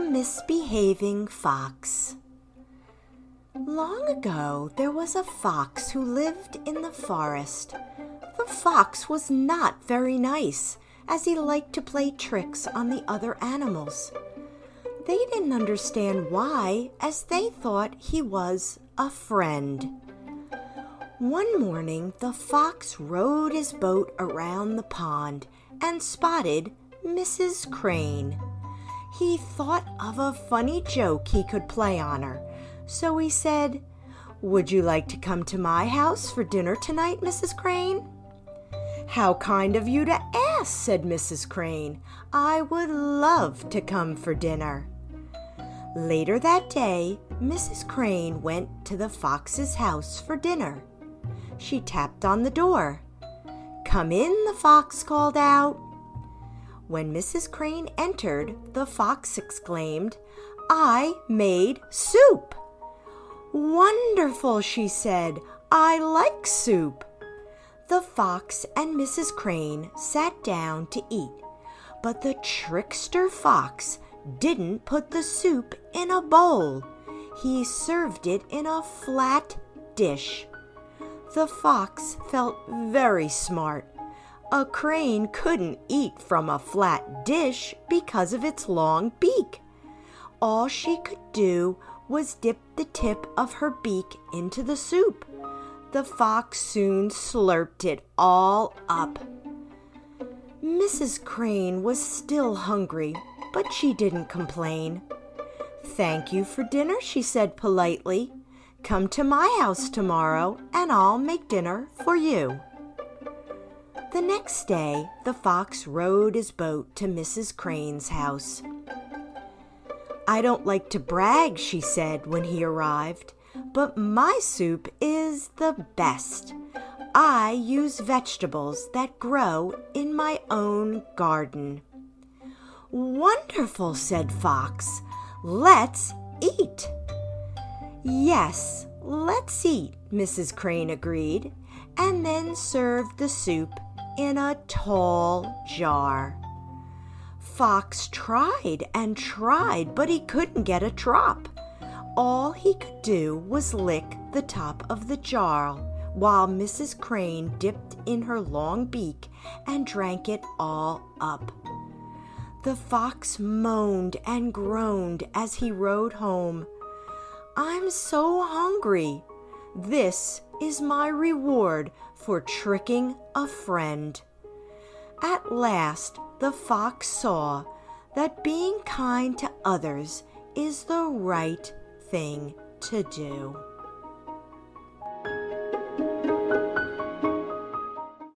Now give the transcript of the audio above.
Misbehaving Fox. Long ago, there was a fox who lived in the forest. The fox was not very nice, as he liked to play tricks on the other animals. They didn't understand why, as they thought he was a friend. One morning, the fox rowed his boat around the pond and spotted Mrs. Crane. He thought of a funny joke he could play on her, so he said, Would you like to come to my house for dinner tonight, Mrs. Crane? How kind of you to ask, said Mrs. Crane. I would love to come for dinner. Later that day, Mrs. Crane went to the fox's house for dinner. She tapped on the door. Come in, the fox called out. When Mrs. Crane entered, the fox exclaimed, I made soup. Wonderful, she said. I like soup. The fox and Mrs. Crane sat down to eat, but the trickster fox didn't put the soup in a bowl. He served it in a flat dish. The fox felt very smart. A crane couldn't eat from a flat dish because of its long beak. All she could do was dip the tip of her beak into the soup. The fox soon slurped it all up. Mrs. Crane was still hungry, but she didn't complain. Thank you for dinner, she said politely. Come to my house tomorrow and I'll make dinner for you. The next day, the fox rowed his boat to Mrs. Crane's house. I don't like to brag, she said when he arrived, but my soup is the best. I use vegetables that grow in my own garden. Wonderful, said Fox. Let's eat. Yes, let's eat, Mrs. Crane agreed, and then served the soup in a tall jar. Fox tried and tried, but he couldn't get a drop. All he could do was lick the top of the jar while Mrs. Crane dipped in her long beak and drank it all up. The fox moaned and groaned as he rode home. I'm so hungry. This is my reward for tricking a friend. At last, the fox saw that being kind to others is the right thing to do.